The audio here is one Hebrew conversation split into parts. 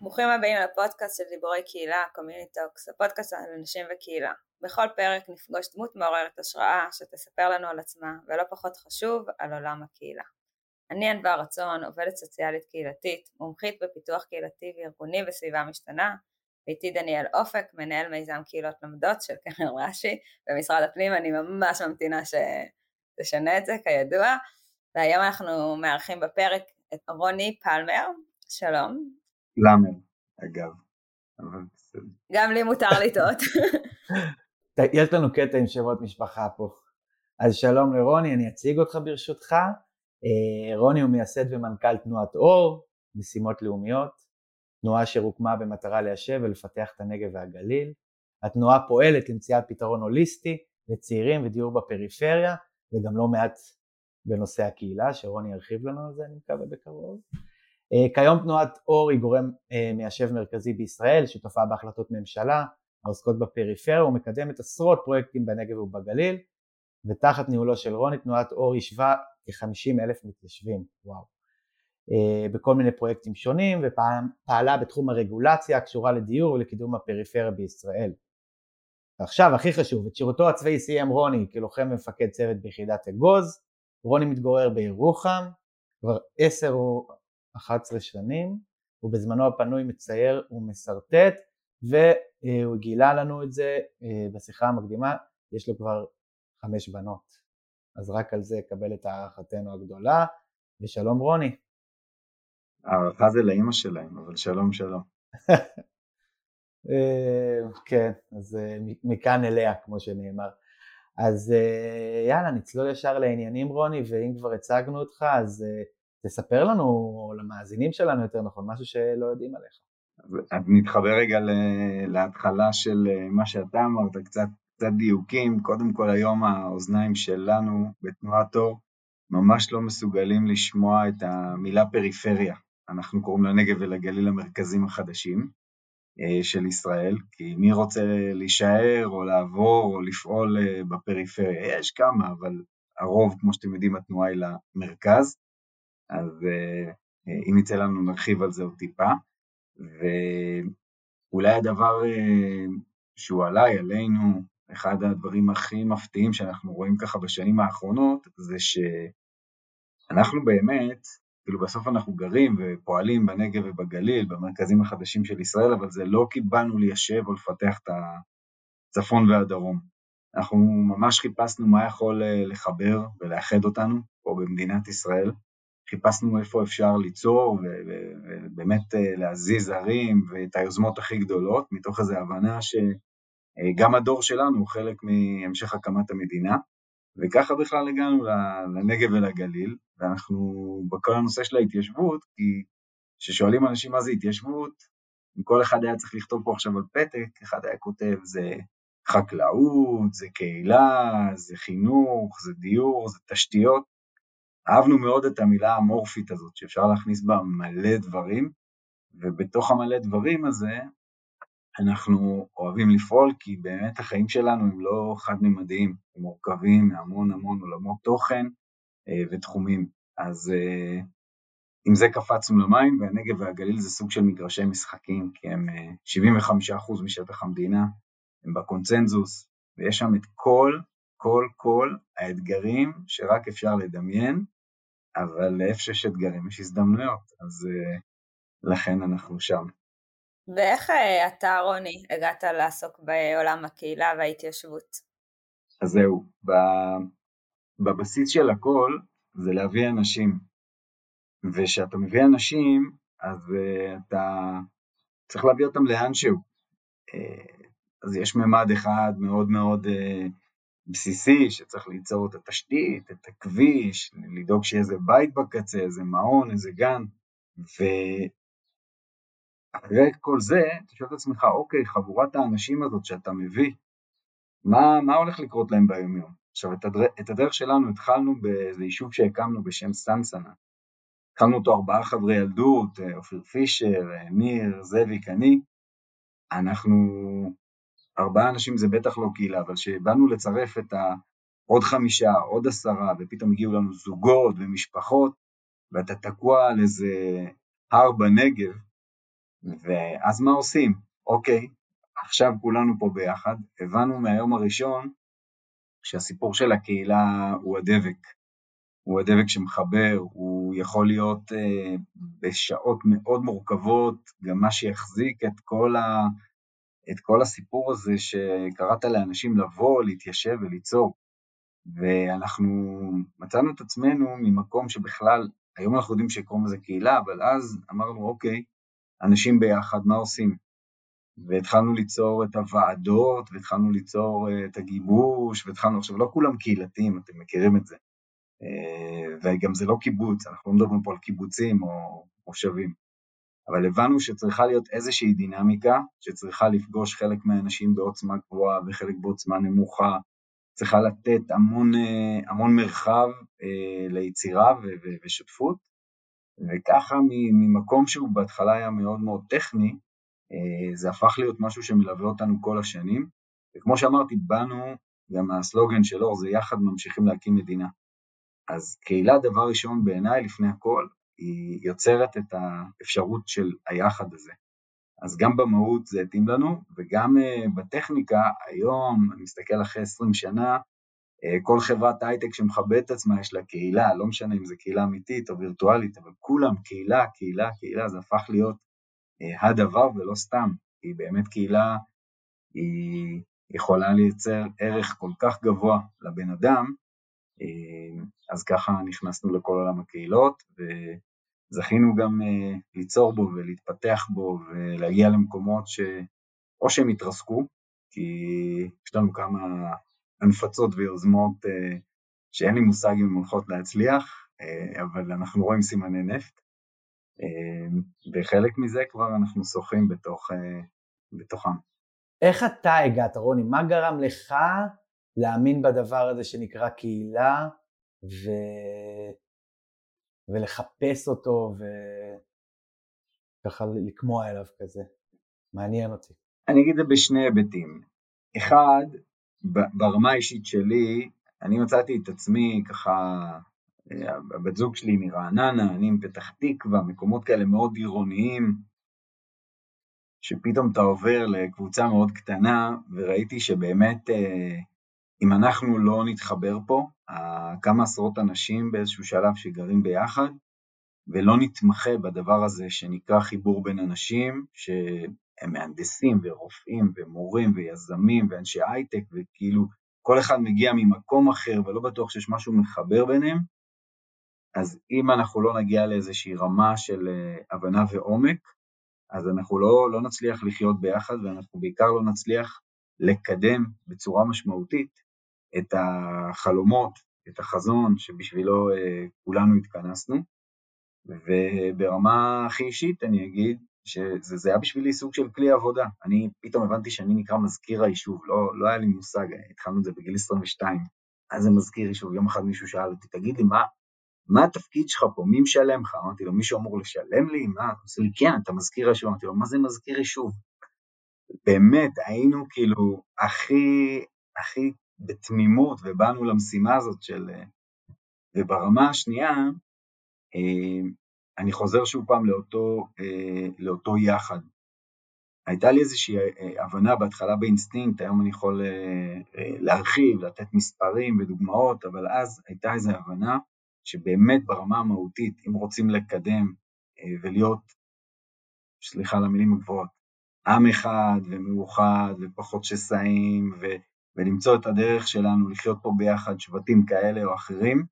ברוכים הבאים לפודקאסט של דיבורי קהילה, Community Talks, הפודקאסט על אנשים וקהילה. בכל פרק נפגוש דמות מעוררת השראה שתספר לנו על עצמה, ולא פחות חשוב, על עולם הקהילה. אני ענווה רצון, עובדת סוציאלית קהילתית, מומחית בפיתוח קהילתי וארגוני בסביבה משתנה, ואיתי דניאל אופק, מנהל מיזם קהילות לומדות של קרן רש"י במשרד הפנים, אני ממש ממתינה שתשנה את זה כידוע, והיום אנחנו מארחים בפרק את רוני פלמר, שלום. למר, אגב. גם לי מותר לטעות. יש לנו קטע עם שמות משפחה פה. אז שלום לרוני, אני אציג אותך ברשותך. אה, רוני הוא מייסד ומנכ"ל תנועת אור, משימות לאומיות, תנועה אשר הוקמה במטרה ליישב ולפתח את הנגב והגליל. התנועה פועלת למציאת פתרון הוליסטי לצעירים ודיור בפריפריה, וגם לא מעט בנושא הקהילה, שרוני ירחיב לנו על זה אני מקווה בקרוב. אה, כיום תנועת אור היא גורם אה, מיישב מרכזי בישראל, שותפה בהחלטות ממשלה העוסקות בפריפריה ומקדמת עשרות פרויקטים בנגב ובגליל ותחת ניהולו של רוני תנועת אור ישבה כ-50 אלף מתיישבים, וואו, אה, בכל מיני פרויקטים שונים ופעלה בתחום הרגולציה הקשורה לדיור ולקידום הפריפריה בישראל. ועכשיו הכי חשוב, את שירותו הצבאי סיים רוני כלוחם ומפקד צוות ביחידת אגוז, רוני מתגורר בירוחם, כבר עשר או 11 שנים, הוא בזמנו הפנוי מצייר ומסרטט והוא גילה לנו את זה אה, בשיחה המקדימה, יש לו כבר חמש בנות, אז רק על זה קבל את הערכתנו הגדולה, ושלום רוני. הערכה זה לאימא שלהם, אבל שלום שלום. אה, כן, אז אה, מכאן אליה כמו שנאמר. אז יאללה נצלול ישר לעניינים רוני ואם כבר הצגנו אותך אז תספר לנו, או למאזינים שלנו יותר נכון, משהו שלא יודעים עליך. אז נתחבר רגע להתחלה של אה, מה שאתה אמרת, קצת, קצת דיוקים. קודם כל היום האוזניים שלנו בתנועת אור ממש לא מסוגלים לשמוע את המילה פריפריה. אנחנו קוראים לנגב ולגליל המרכזים החדשים אה, של ישראל, כי מי רוצה להישאר או לעבור או לפעול אה, בפריפריה? יש כמה, אבל הרוב, כמו שאתם יודעים, התנועה היא למרכז. אז אה, אם יצא לנו נרחיב על זה עוד טיפה. ואולי הדבר שהוא עליי, עלינו, אחד הדברים הכי מפתיעים שאנחנו רואים ככה בשנים האחרונות, זה שאנחנו באמת, כאילו בסוף אנחנו גרים ופועלים בנגב ובגליל, במרכזים החדשים של ישראל, אבל זה לא כי באנו ליישב או לפתח את הצפון והדרום. אנחנו ממש חיפשנו מה יכול לחבר ולאחד אותנו פה במדינת ישראל, חיפשנו איפה אפשר ליצור ובאמת אה, להזיז ערים ואת היוזמות הכי גדולות, מתוך איזו הבנה שגם הדור שלנו הוא חלק מהמשך הקמת המדינה, וככה בכלל הגענו לנגב ולגליל, ואנחנו בכל הנושא של ההתיישבות, כי כששואלים אנשים מה זה התיישבות, אם כל אחד היה צריך לכתוב פה עכשיו על פתק, אחד היה כותב זה חקלאות, זה קהילה, זה חינוך, זה דיור, זה תשתיות, אהבנו מאוד את המילה האמורפית הזאת, שאפשר להכניס בה מלא דברים, ובתוך המלא דברים הזה אנחנו אוהבים לפעול, כי באמת החיים שלנו הם לא חד-ממדיים, הם מורכבים מהמון המון עולמות תוכן אה, ותחומים. אז אה, עם זה קפצנו למים, והנגב והגליל זה סוג של מגרשי משחקים, כי הם 75% אה, משטח המדינה, הם בקונצנזוס, ויש שם את כל, כל, כל האתגרים שרק אפשר לדמיין, אבל לאיפה שיש אתגרים יש הזדמנויות, אז לכן אנחנו שם. ואיך uh, אתה, רוני, הגעת לעסוק בעולם הקהילה וההתיישבות? אז זהו, בבסיס של הכל זה להביא אנשים, וכשאתה מביא אנשים, אז uh, אתה צריך להביא אותם לאנשהו. Uh, אז יש ממד אחד מאוד מאוד בסיסי שצריך ליצור את התשתית, את הכביש, לדאוג שיהיה איזה בית בקצה, איזה מעון, איזה גן, ואחרי כל זה, אתה שואל את עצמך, אוקיי, חבורת האנשים הזאת שאתה מביא, מה, מה הולך לקרות להם ביום יום? עכשיו, את, הדר... את הדרך שלנו התחלנו באיזה יישוב שהקמנו בשם סנסנה, התחלנו אותו ארבעה חברי ילדות, אופיר פישר, ניר, זאביק, אני, אנחנו ארבעה אנשים זה בטח לא קהילה, אבל כשבאנו לצרף את העוד חמישה, עוד עשרה, ופתאום הגיעו לנו זוגות ומשפחות, ואתה תקוע על איזה הר בנגב, ואז מה עושים? אוקיי, עכשיו כולנו פה ביחד, הבנו מהיום הראשון שהסיפור של הקהילה הוא הדבק. הוא הדבק שמחבר, הוא יכול להיות uh, בשעות מאוד מורכבות, גם מה שיחזיק את כל, ה, את כל הסיפור הזה שקראת לאנשים לבוא, להתיישב וליצור. ואנחנו מצאנו את עצמנו ממקום שבכלל, היום אנחנו יודעים שקוראים לזה קהילה, אבל אז אמרנו, אוקיי, אנשים ביחד, מה עושים? והתחלנו ליצור את הוועדות, והתחלנו ליצור אה, את הגיבוש, והתחלנו, עכשיו לא כולם קהילתיים, אתם מכירים את זה. אה, וגם זה לא קיבוץ, אנחנו לא מדברים פה על קיבוצים או מושבים. אבל הבנו שצריכה להיות איזושהי דינמיקה, שצריכה לפגוש חלק מהאנשים בעוצמה גבוהה וחלק בעוצמה נמוכה, צריכה לתת המון, אה, המון מרחב ליצירה ושותפות, וככה ממקום שהוא בהתחלה היה מאוד מאוד טכני, אה, זה הפך להיות משהו שמלווה אותנו כל השנים, וכמו שאמרתי, באנו, גם הסלוגן של אור זה יחד ממשיכים להקים מדינה. אז קהילה, דבר ראשון בעיניי, לפני הכל, היא יוצרת את האפשרות של היחד הזה. אז גם במהות זה התאים לנו, וגם uh, בטכניקה, היום, אני מסתכל אחרי 20 שנה, כל חברת הייטק שמכבדת את עצמה יש לה קהילה, לא משנה אם זו קהילה אמיתית או וירטואלית, אבל כולם קהילה, קהילה, קהילה, זה הפך להיות אה, הדבר ולא סתם, כי באמת קהילה היא יכולה לייצר ערך כל כך גבוה לבן אדם, אה, אז ככה נכנסנו לכל עולם הקהילות, וזכינו גם אה, ליצור בו ולהתפתח בו ולהגיע למקומות שאו שהם התרסקו, כי יש לנו כמה הנפצות ויוזמות שאין לי מושג אם הן הולכות להצליח, אבל אנחנו רואים סימני נפט, אמ, וחלק מזה כבר אנחנו שוחים בתוך, אה, בתוכם. איך אתה הגעת, רוני? מה גרם לך להאמין בדבר הזה שנקרא קהילה ו... ולחפש אותו וככה לקמוע אליו כזה? מעניין אותי. אני אגיד את זה בשני היבטים. אחד, ברמה האישית שלי, אני מצאתי את עצמי ככה הבת זוג שלי מרעננה, אני מפתח תקווה, מקומות כאלה מאוד עירוניים, שפתאום אתה עובר לקבוצה מאוד קטנה, וראיתי שבאמת אה, אם אנחנו לא נתחבר פה, כמה עשרות אנשים באיזשהו שלב שגרים ביחד, ולא נתמחה בדבר הזה שנקרא חיבור בין אנשים, שהם מהנדסים ורופאים ומורים ויזמים ואנשי הייטק, וכאילו כל אחד מגיע ממקום אחר ולא בטוח שיש משהו מחבר ביניהם, אז אם אנחנו לא נגיע לאיזושהי רמה של אה, הבנה ועומק, אז אנחנו לא, לא נצליח לחיות ביחד ואנחנו בעיקר לא נצליח לקדם בצורה משמעותית את החלומות, את החזון שבשבילו אה, כולנו התכנסנו. וברמה הכי אישית אני אגיד שזה היה בשבילי סוג של כלי עבודה. אני פתאום הבנתי שאני נקרא מזכיר היישוב, לא, לא היה לי מושג, התחלנו את זה בגיל 22. אז זה מזכיר יישוב, יום אחד מישהו שאל אותי, תגיד לי, מה, מה התפקיד שלך פה, מי משלם לך? אמרתי לו, מישהו אמור לשלם לי? מה? הוא עושה לי, כן, אתה מזכיר יישוב. אמרתי לו, מה זה מזכיר יישוב? באמת, היינו כאילו הכי, הכי בתמימות, ובאנו למשימה הזאת של... וברמה השנייה, אה, אני חוזר שוב פעם לאותו, אה, לאותו יחד. הייתה לי איזושהי אה, הבנה בהתחלה באינסטינקט, היום אני יכול להרחיב, לתת מספרים ודוגמאות, אבל אז הייתה איזו הבנה שבאמת ברמה המהותית, אם רוצים לקדם אה, ולהיות, סליחה על המילים הגבוהות, עם אחד ומאוחד ופחות שסעים ו, ולמצוא את הדרך שלנו לחיות פה ביחד, שבטים כאלה או אחרים, אה,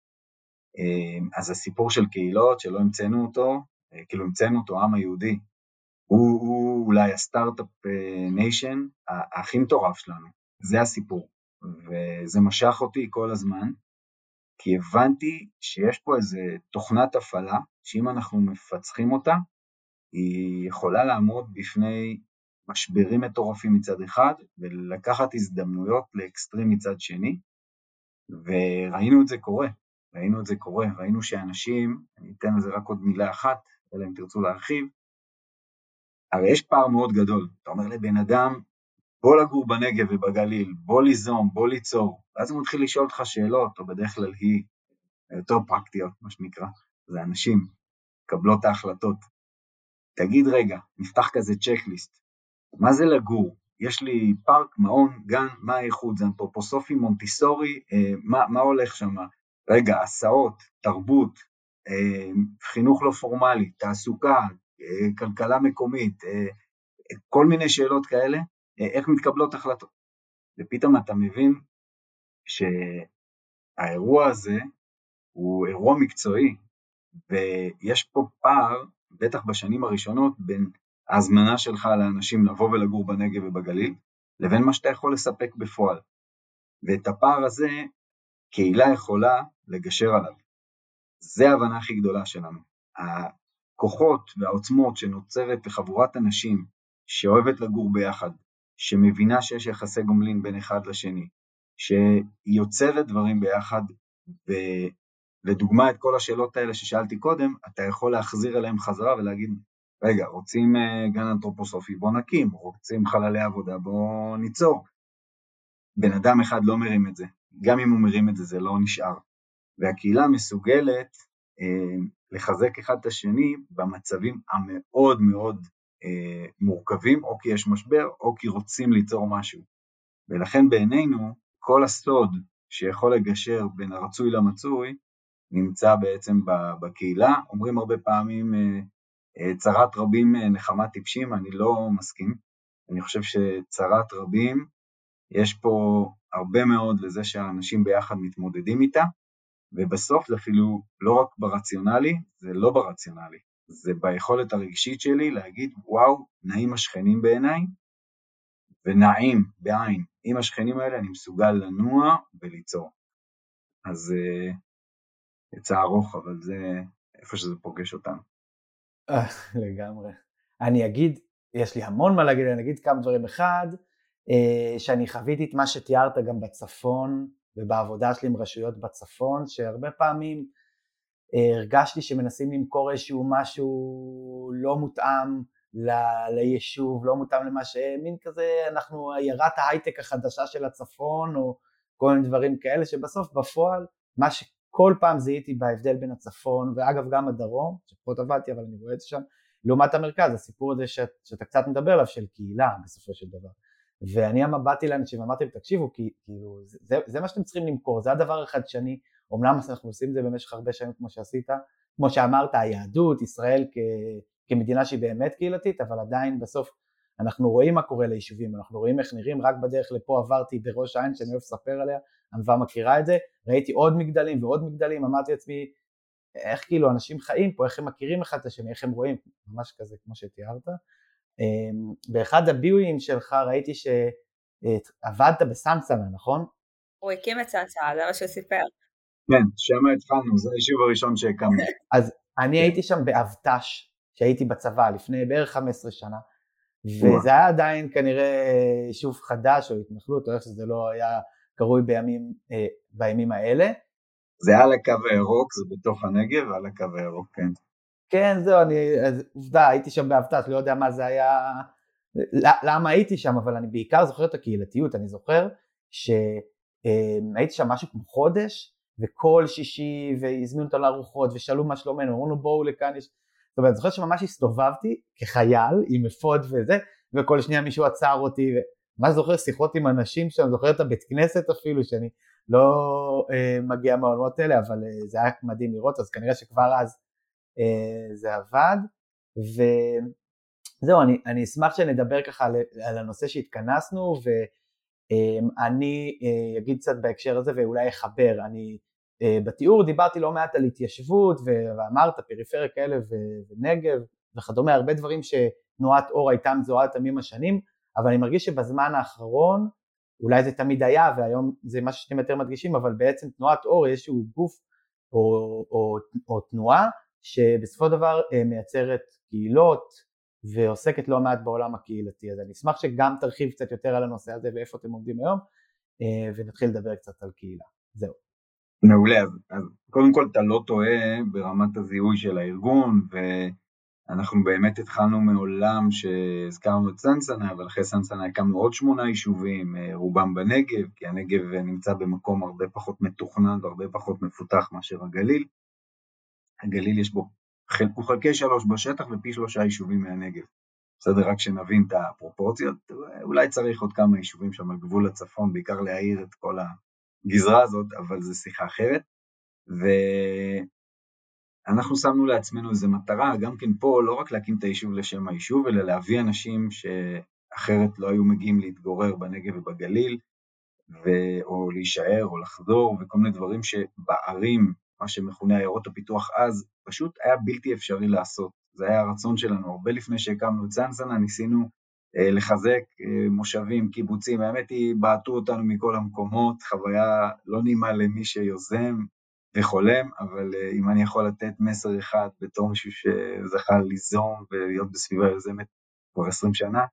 אז הסיפור של קהילות שלא המצאנו אותו, אה, כאילו המצאנו אותו, העם היהודי, הוא, הוא אולי ה start-up nation הכי מטורף שלנו, זה הסיפור, וזה משך אותי כל הזמן, כי הבנתי שיש פה איזה תוכנת הפעלה, שאם אנחנו מפצחים אותה, היא יכולה לעמוד בפני משברים מטורפים מצד אחד, ולקחת הזדמנויות לאקסטרים מצד שני, וראינו את זה קורה. ראינו את זה קורה, ראינו שאנשים, אני אתן לזה רק עוד מילה אחת, אלא אם תרצו להרחיב, הרי יש פער מאוד גדול, אתה אומר לבן אדם, בוא לגור בנגב ובגליל, בוא ליזום, בוא ליצור, ואז הוא מתחיל לשאול אותך שאלות, או בדרך כלל היא יותר פרקטיות, מה שנקרא, זה אנשים, קבלות ההחלטות. תגיד רגע, נפתח כזה צ'קליסט, מה זה לגור? יש לי פארק, מעון, גן, מה האיכות? זה אנתרופוסופי, מונטיסורי, אה, מה, מה הולך שם? רגע, הסעות, תרבות, אה, חינוך לא פורמלי, תעסוקה, אה, כלכלה מקומית, אה, כל מיני שאלות כאלה, איך מתקבלות החלטות. ופתאום אתה מבין שהאירוע הזה הוא אירוע מקצועי, ויש פה פער, בטח בשנים הראשונות, בין ההזמנה שלך לאנשים לבוא ולגור בנגב ובגליל, לבין מה שאתה יכול לספק בפועל. ואת הפער הזה קהילה יכולה לגשר עליו. זה ההבנה הכי גדולה שלנו. הכוחות והעוצמות שנוצרת לחבורת אנשים שאוהבת לגור ביחד, שמבינה שיש יחסי גומלין בין אחד לשני, שהיא יוצרת דברים ביחד, ולדוגמה את כל השאלות האלה ששאלתי קודם, אתה יכול להחזיר אליהם חזרה ולהגיד, רגע, רוצים אה, גן אנתרופוסופי, בוא נקים, רוצים חללי עבודה, בוא ניצור. בן אדם אחד לא מרים את זה, גם אם הוא מרים את זה, זה לא נשאר. והקהילה מסוגלת אה, לחזק אחד את השני במצבים המאוד מאוד אה, מורכבים, או כי יש משבר, או כי רוצים ליצור משהו. ולכן בעינינו, כל הסוד שיכול לגשר בין הרצוי למצוי, נמצא בעצם בקהילה. אומרים הרבה פעמים, אה, אה, צרת רבים אה, נחמת טיפשים, אני לא מסכים. אני חושב שצרת רבים, יש פה הרבה מאוד לזה שהאנשים ביחד מתמודדים איתה, ובסוף זה אפילו לא רק ברציונלי, זה לא ברציונלי, זה ביכולת הרגשית שלי להגיד, וואו, נעים השכנים בעיניי, ונעים, בעין, עם השכנים האלה אני מסוגל לנוע וליצור. אז uh, יצא ארוך, אבל זה איפה שזה פוגש אותנו. אה, לגמרי. אני אגיד, יש לי המון מה להגיד, אני אגיד כמה דברים. אחד, אה, שאני חוויתי את מה שתיארת גם בצפון ובעבודה שלי עם רשויות בצפון, שהרבה פעמים אה, הרגשתי שמנסים למכור איזשהו משהו לא מותאם ל- ליישוב, לא מותאם למה שמין כזה, אנחנו עיירת ההייטק החדשה של הצפון, או כל מיני דברים כאלה, שבסוף בפועל, מה שכל פעם זיהיתי בהבדל בין הצפון, ואגב גם הדרום, שפחות עבדתי אבל אני רואה את זה שם, לעומת המרכז, הסיפור הזה שאת, שאתה קצת מדבר עליו של קהילה בסופו של דבר. ואני באתי לאנשים ואמרתי להם, תקשיבו, כי, כאילו, זה, זה מה שאתם צריכים למכור, זה הדבר החדשני, אומנם אנחנו עושים את זה במשך הרבה שנים כמו שעשית, כמו שאמרת, היהדות, ישראל כ, כמדינה שהיא באמת קהילתית, אבל עדיין בסוף אנחנו רואים מה קורה ליישובים, אנחנו רואים איך נראים, רק בדרך לפה עברתי בראש העין שאני אוהב לספר עליה, ענווה מכירה את זה, ראיתי עוד מגדלים ועוד מגדלים, אמרתי לעצמי, איך כאילו אנשים חיים פה, איך הם מכירים אחד את השני, איך הם רואים, ממש כזה כמו שתיארת. אמ, באחד הביואים שלך ראיתי שעבדת בסנסנה, נכון? הוא הקים את סנסנה, זה מה שהוא סיפר. כן, שם התחלנו, זה היישוב הראשון שהקמנו. אז אני הייתי שם באבט"ש, שהייתי בצבא לפני בערך 15 שנה, וזה היה עדיין כנראה יישוב חדש או התנחלות, או איך שזה לא היה קרוי בימים, אה, בימים האלה. זה על הקו הירוק, זה בתוך הנגב, על הקו הירוק, כן. כן, זהו, אני, עובדה, הייתי שם באבט"ש, לא יודע מה זה היה, למה הייתי שם, אבל אני בעיקר זוכר את הקהילתיות, אני זוכר שהייתי שם משהו כמו חודש, וכל שישי, והזמינו אותנו לארוחות, ושאלו מה שלומנו, אמרו לנו בואו לכאן, יש... זאת אומרת, אני זוכר שממש הסתובבתי כחייל עם אפוד וזה, וכל שנייה מישהו עצר אותי, ממש זוכר? שיחות עם אנשים שם, זוכר את הבית כנסת אפילו, שאני לא אה, מגיע מהעולמות האלה, אבל אה, זה היה מדהים לראות, אז כנראה שכבר אז זה עבד, וזהו, אני, אני אשמח שנדבר ככה על, על הנושא שהתכנסנו, ואני אה, אגיד קצת בהקשר הזה ואולי אחבר, אני אה, בתיאור דיברתי לא מעט על התיישבות, ואמרת פריפריה כאלה ונגב וכדומה, הרבה דברים שתנועת אור הייתה מזוהה עם השנים, אבל אני מרגיש שבזמן האחרון, אולי זה תמיד היה והיום זה משהו שאתם יותר מדגישים, אבל בעצם תנועת אור היא איזשהו גוף או, או, או תנועה שבסופו של דבר אה, מייצרת קהילות ועוסקת לא מעט בעולם הקהילתי. אז אני אשמח שגם תרחיב קצת יותר על הנושא הזה ואיפה אתם עומדים היום, אה, ונתחיל לדבר קצת על קהילה. זהו. מעולה, אז, אז קודם כל אתה לא טועה ברמת הזיהוי של הארגון, ואנחנו באמת התחלנו מעולם שהזכרנו את סנסנה, אבל אחרי סנסנה הקמנו עוד שמונה יישובים, אה, רובם בנגב, כי הנגב נמצא במקום הרבה פחות מתוכנן והרבה פחות מפותח מאשר הגליל. הגליל יש בו, הוא חלקי שלוש בשטח ופי שלושה יישובים מהנגב. בסדר, רק שנבין את הפרופורציות, אולי צריך עוד כמה יישובים שם על גבול הצפון, בעיקר להעיר את כל הגזרה הזאת, אבל זו שיחה אחרת. ואנחנו שמנו לעצמנו איזו מטרה, גם כן פה, לא רק להקים את היישוב לשם היישוב, אלא להביא אנשים שאחרת לא היו מגיעים להתגורר בנגב ובגליל, ו... או להישאר או לחזור, וכל מיני דברים שבערים, מה שמכונה עיירות הפיתוח אז, פשוט היה בלתי אפשרי לעשות. זה היה הרצון שלנו, הרבה לפני שהקמנו את סנסנה, ניסינו אה, לחזק אה, מושבים, קיבוצים, האמת היא, בעטו אותנו מכל המקומות, חוויה לא נעימה למי שיוזם וחולם, אבל אה, אם אני יכול לתת מסר אחד בתור מישהו שזכה ליזום ולהיות בסביבה יוזמת כבר 20 שנה,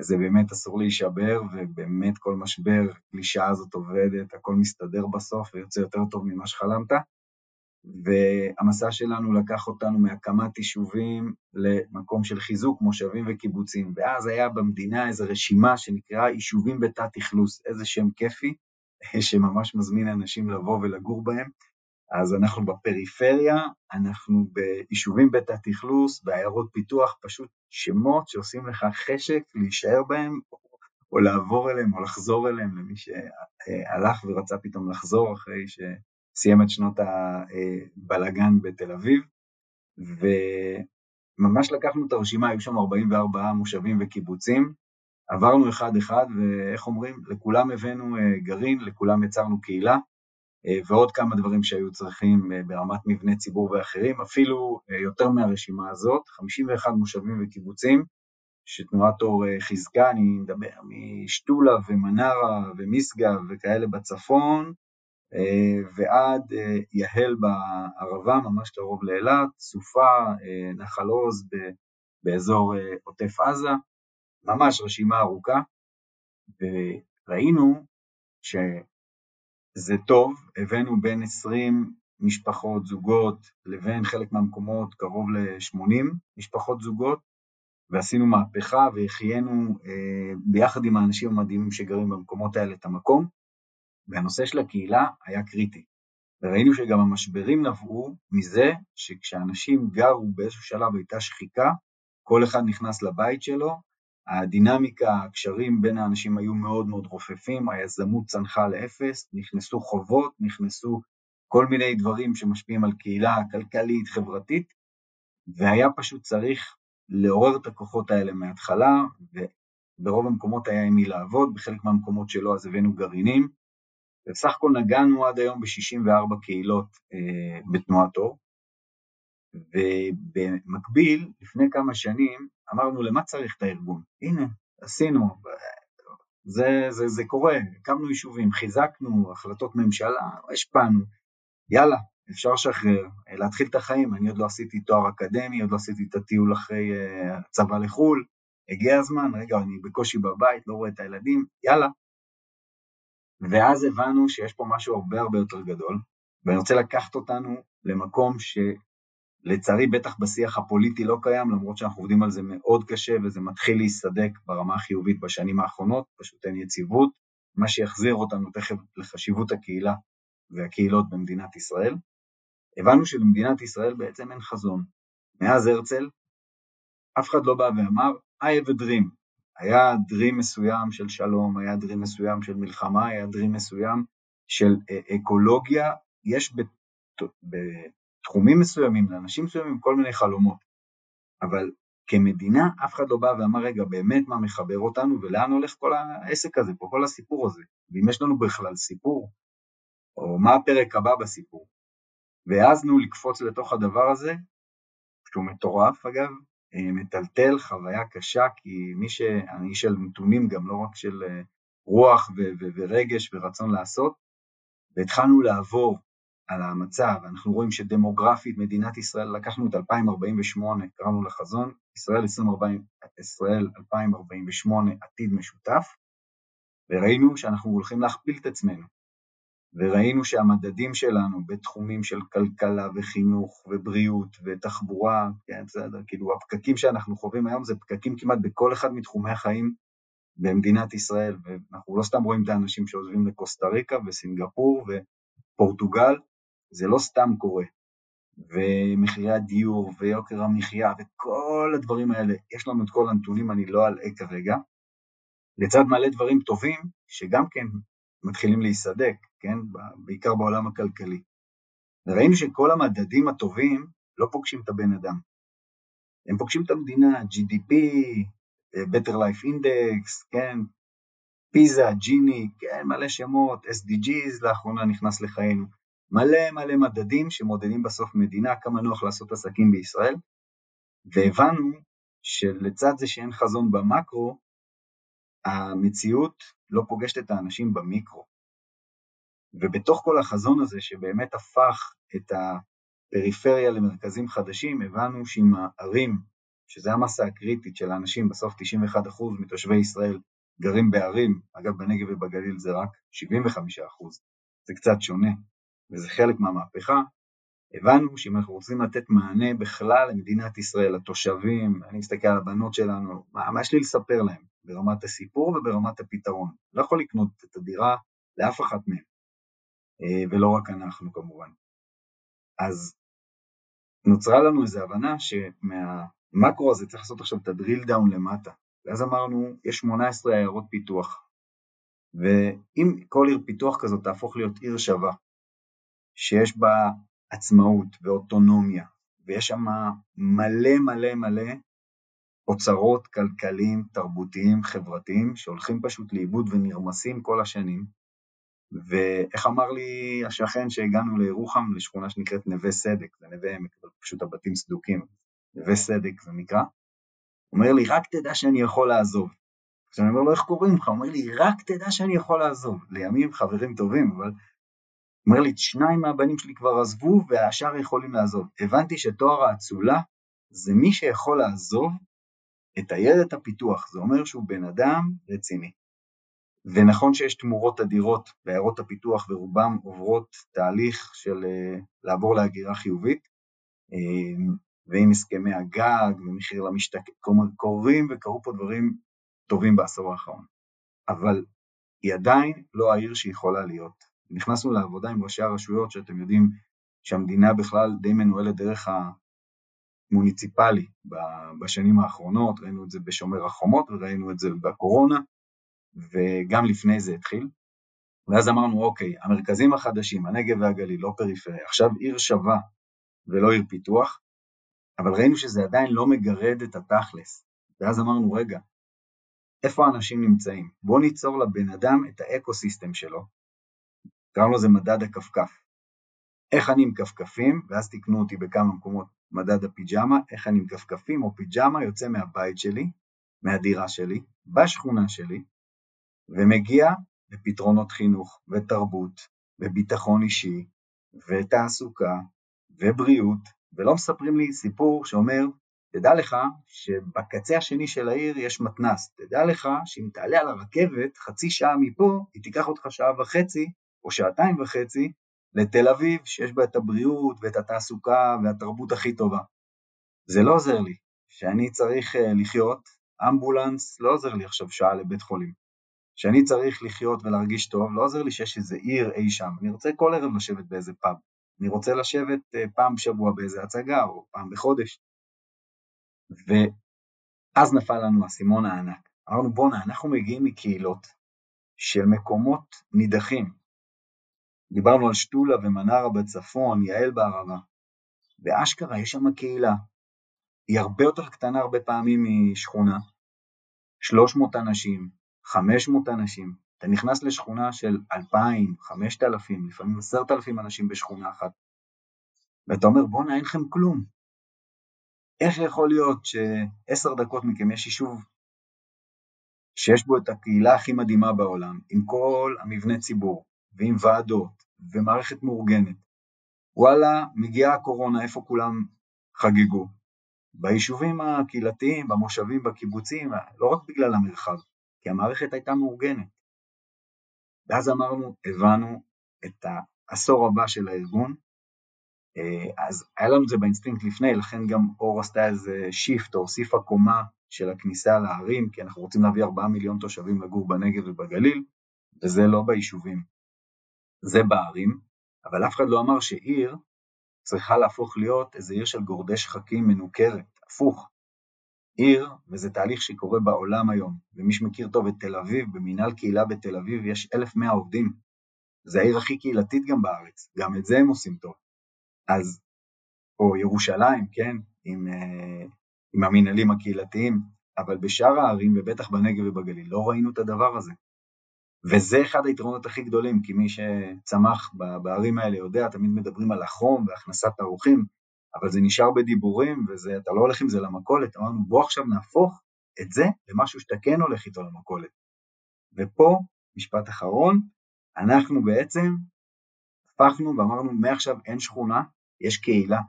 זה באמת אסור להישבר, ובאמת כל משבר, הקלישאה הזאת עובדת, הכל מסתדר בסוף ויוצא יותר טוב ממה שחלמת. והמסע שלנו לקח אותנו מהקמת יישובים למקום של חיזוק מושבים וקיבוצים. ואז היה במדינה איזו רשימה שנקראה יישובים בתת אכלוס, איזה שם כיפי, שממש מזמין אנשים לבוא ולגור בהם. אז אנחנו בפריפריה, אנחנו ביישובים בתת אכלוס, בעיירות פיתוח, פשוט שמות שעושים לך חשק להישאר בהם, או לעבור אליהם, או לחזור אליהם, למי שהלך ורצה פתאום לחזור אחרי ש... סיים את שנות הבלגן בתל אביב, וממש לקחנו את הרשימה, היו שם 44 מושבים וקיבוצים, עברנו אחד-אחד, ואיך אומרים, לכולם הבאנו אה, גרעין, לכולם יצרנו קהילה, אה, ועוד כמה דברים שהיו צריכים אה, ברמת מבני ציבור ואחרים, אפילו יותר מהרשימה הזאת, 51 מושבים וקיבוצים, שתנועת אור חיזקה, אני מדבר משתולה ומנרה ומשגב וכאלה בצפון, ועד אה, יהל בערבה, ממש קרוב לאילת, סופה, אה, נחל עוז באזור עוטף עזה, ממש רשימה ארוכה, וראינו שזה טוב, הבאנו בין 20 משפחות, זוגות, לבין חלק מהמקומות קרוב ל-80 משפחות זוגות, ועשינו מהפכה והחיינו ביחד עם האנשים המדהימים שגרים במקומות האלה את המקום. והנושא של הקהילה היה קריטי. וראינו שגם המשברים נבעו מזה שכשאנשים גרו באיזשהו שלב הייתה שחיקה, כל אחד נכנס לבית שלו, הדינמיקה, הקשרים בין האנשים היו מאוד מאוד רופפים, היזמות צנחה לאפס, נכנסו חובות, נכנסו כל מיני דברים שמשפיעים על קהילה כלכלית, חברתית, והיה פשוט צריך לעורר את הכוחות האלה מההתחלה, וברוב המקומות היה עם מי לעבוד, בחלק מהמקומות שלא אז הבאנו גרעינים, בסך הכל נגענו עד היום ב-64 קהילות אה, בתנועת אור, ובמקביל, לפני כמה שנים, אמרנו למה צריך את הארגון? הנה, עשינו, זה, זה, זה קורה, הקמנו יישובים, חיזקנו, החלטות ממשלה, השפענו, יאללה, אפשר לשחרר, להתחיל את החיים, אני עוד לא עשיתי תואר אקדמי, עוד לא עשיתי את הטיול אחרי uh, צבא לחו"ל, הגיע הזמן, רגע, אני בקושי בבית, לא רואה את הילדים, יאללה, ואז הבנו שיש פה משהו הרבה הרבה יותר גדול, ואני רוצה לקחת אותנו למקום שלצערי בטח בשיח הפוליטי לא קיים, למרות שאנחנו עובדים על זה מאוד קשה וזה מתחיל להיסדק ברמה החיובית בשנים האחרונות, פשוט אין יציבות, מה שיחזיר אותנו תכף לחשיבות הקהילה והקהילות במדינת ישראל. הבנו שלמדינת ישראל בעצם אין חזון. מאז הרצל, אף אחד לא בא ואמר, I have a dream, היה דרים מסוים של שלום, היה דרים מסוים של מלחמה, היה דרים מסוים של אה, אקולוגיה, יש בתחומים מסוימים, לאנשים מסוימים, כל מיני חלומות. אבל כמדינה, אף אחד לא בא ואמר, רגע, באמת מה מחבר אותנו, ולאן הולך כל העסק הזה פה, כל הסיפור הזה, ואם יש לנו בכלל סיפור, או מה הפרק הבא בסיפור. והעזנו לקפוץ לתוך הדבר הזה, שהוא מטורף אגב, מטלטל, חוויה קשה, כי מי ש... אני איש של נתונים גם, לא רק של אה, רוח ו- ו- ורגש ורצון לעשות, והתחלנו לעבור על המצב, אנחנו רואים שדמוגרפית מדינת ישראל, לקחנו את 2048, קראנו לחזון, ישראל, 2040, ישראל 2048 עתיד משותף, וראינו שאנחנו הולכים להכפיל את עצמנו. וראינו שהמדדים שלנו בתחומים של כלכלה וחינוך ובריאות ותחבורה, כן, בסדר, כאילו הפקקים שאנחנו חווים היום זה פקקים כמעט בכל אחד מתחומי החיים במדינת ישראל, ואנחנו לא סתם רואים את האנשים שעוזבים לקוסטה ריקה וסינגפור ופורטוגל, זה לא סתם קורה. ומחירי הדיור ויוקר המחיה וכל הדברים האלה, יש לנו את כל הנתונים, אני לא אלאה כרגע, לצד מלא דברים טובים שגם כן מתחילים להיסדק, כן, בעיקר בעולם הכלכלי. וראינו שכל המדדים הטובים לא פוגשים את הבן אדם. הם פוגשים את המדינה, GDP, Better Life Index, כן, פיזה, ג'יני, כן, מלא שמות, SDGs לאחרונה נכנס לחיינו. מלא מלא מדדים שמודדים בסוף מדינה, כמה נוח לעשות עסקים בישראל, והבנו שלצד זה שאין חזון במקרו, המציאות לא פוגשת את האנשים במיקרו. ובתוך כל החזון הזה שבאמת הפך את הפריפריה למרכזים חדשים, הבנו שעם הערים, שזה המסה הקריטית של האנשים, בסוף 91% מתושבי ישראל גרים בערים, אגב בנגב ובגליל זה רק 75%, זה קצת שונה, וזה חלק מהמהפכה, הבנו שאם אנחנו רוצים לתת מענה בכלל למדינת ישראל, לתושבים, אני מסתכל על הבנות שלנו, מה, מה יש לי לספר להם ברמת הסיפור וברמת הפתרון? לא יכול לקנות את הדירה לאף אחת מהם, אה, ולא רק אנחנו כמובן. אז נוצרה לנו איזו הבנה שמהמקרו הזה צריך לעשות עכשיו את הדריל דאון למטה, ואז אמרנו, יש 18 עיירות פיתוח, ואם כל עיר פיתוח כזאת תהפוך להיות עיר שווה, שיש בה עצמאות ואוטונומיה, ויש שם מלא מלא מלא אוצרות כלכליים, תרבותיים, חברתיים, שהולכים פשוט לאיבוד ונרמסים כל השנים. ואיך אמר לי השכן שהגענו לירוחם, לשכונה שנקראת נווה סדק, זה נווה עמק, פשוט הבתים סדוקים, נווה סדק זה נקרא, אומר לי, רק תדע שאני יכול לעזוב. עכשיו אני אומר לו, איך קוראים לך? הוא אומר לי, רק תדע שאני יכול לעזוב. לימים חברים טובים, אבל אומר לי, שניים מהבנים שלי כבר עזבו והשאר יכולים לעזוב. הבנתי שתואר האצולה זה מי שיכול לעזוב את הילד הפיתוח, זה אומר שהוא בן אדם רציני. ונכון שיש תמורות אדירות בעיירות הפיתוח ורובם עוברות תהליך של אה, לעבור להגירה חיובית, אה, ועם הסכמי הגג ומחיר למשתכן, קורים וקרו פה דברים טובים בעשור האחרון. אבל היא עדיין לא העיר שיכולה להיות. נכנסנו לעבודה עם ראשי הרשויות, שאתם יודעים שהמדינה בכלל די מנוהלת דרך המוניציפלי בשנים האחרונות, ראינו את זה בשומר החומות וראינו את זה בקורונה, וגם לפני זה התחיל. ואז אמרנו, אוקיי, המרכזים החדשים, הנגב והגליל, לא פריפריה, עכשיו עיר שווה ולא עיר פיתוח, אבל ראינו שזה עדיין לא מגרד את התכלס. ואז אמרנו, רגע, איפה האנשים נמצאים? בואו ניצור לבן אדם את ה ecosystem שלו, קראנו לזה מדד הכפכף. איך אני עם כפכפים, ואז תקנו אותי בכמה מקומות, מדד הפיג'מה, איך אני עם כפכפים או פיג'מה יוצא מהבית שלי, מהדירה שלי, בשכונה שלי, ומגיע לפתרונות חינוך ותרבות וביטחון אישי ותעסוקה ובריאות, ולא מספרים לי סיפור שאומר, תדע לך שבקצה השני של העיר יש מתנ"ס, תדע לך שאם תעלה על הרכבת חצי שעה מפה, היא תיקח אותך שעה וחצי או שעתיים וחצי לתל אביב, שיש בה את הבריאות ואת התעסוקה והתרבות הכי טובה. זה לא עוזר לי, שאני צריך אה, לחיות, אמבולנס לא עוזר לי עכשיו שעה לבית חולים. שאני צריך לחיות ולהרגיש טוב, לא עוזר לי שיש איזה עיר אי שם, אני רוצה כל ערב לשבת באיזה פאב, אני רוצה לשבת אה, פעם בשבוע באיזה הצגה או פעם בחודש. ואז נפל לנו האסימון הענק. אמרנו בואנה, אנחנו מגיעים מקהילות של מקומות נידחים, דיברנו על שתולה ומנרה בצפון, יעל בערבה. באשכרה יש שם קהילה. היא הרבה יותר קטנה הרבה פעמים משכונה. 300 אנשים, 500 אנשים. אתה נכנס לשכונה של 2,000, 5,000, לפעמים 10,000 אנשים בשכונה אחת. ואתה אומר, בואנה, אין לכם כלום. איך יכול להיות שעשר דקות מכם יש יישוב שיש בו את הקהילה הכי מדהימה בעולם, עם כל המבנה ציבור, ועם ועדות, ומערכת מאורגנת. וואלה, מגיעה הקורונה, איפה כולם חגגו? ביישובים הקהילתיים, במושבים, בקיבוצים, לא רק בגלל המרחב, כי המערכת הייתה מאורגנת. ואז אמרנו, הבנו את העשור הבא של הארגון. אה, אז היה לנו את זה באינסטינקט לפני, לכן גם אור עשתה איזה shift או הוסיפה קומה של הכניסה לערים, כי אנחנו רוצים להביא 4 מיליון תושבים לגור בנגב ובגליל, וזה לא ביישובים, זה בערים, אבל אף אחד לא אמר שעיר צריכה להפוך להיות איזה עיר של גורדי שחקים מנוכרת, הפוך. עיר, וזה תהליך שקורה בעולם היום, ומי שמכיר טוב את תל אביב, במנהל קהילה בתל אביב יש 1,100 עובדים. זה העיר הכי קהילתית גם בארץ, גם את זה הם עושים טוב. אז, או ירושלים, כן, עם, אה, עם המנהלים הקהילתיים, אבל בשאר הערים, ובטח בנגב ובגליל, לא ראינו את הדבר הזה. וזה אחד היתרונות הכי גדולים, כי מי שצמח בערים האלה יודע, תמיד מדברים על החום והכנסת האורחים, אבל זה נשאר בדיבורים, ואתה לא הולך עם זה למכולת, אמרנו בוא עכשיו נהפוך את זה למשהו שאתה כן הולך איתו למכולת. ופה, משפט אחרון, אנחנו בעצם הפכנו ואמרנו מעכשיו אין שכונה, יש קהילה.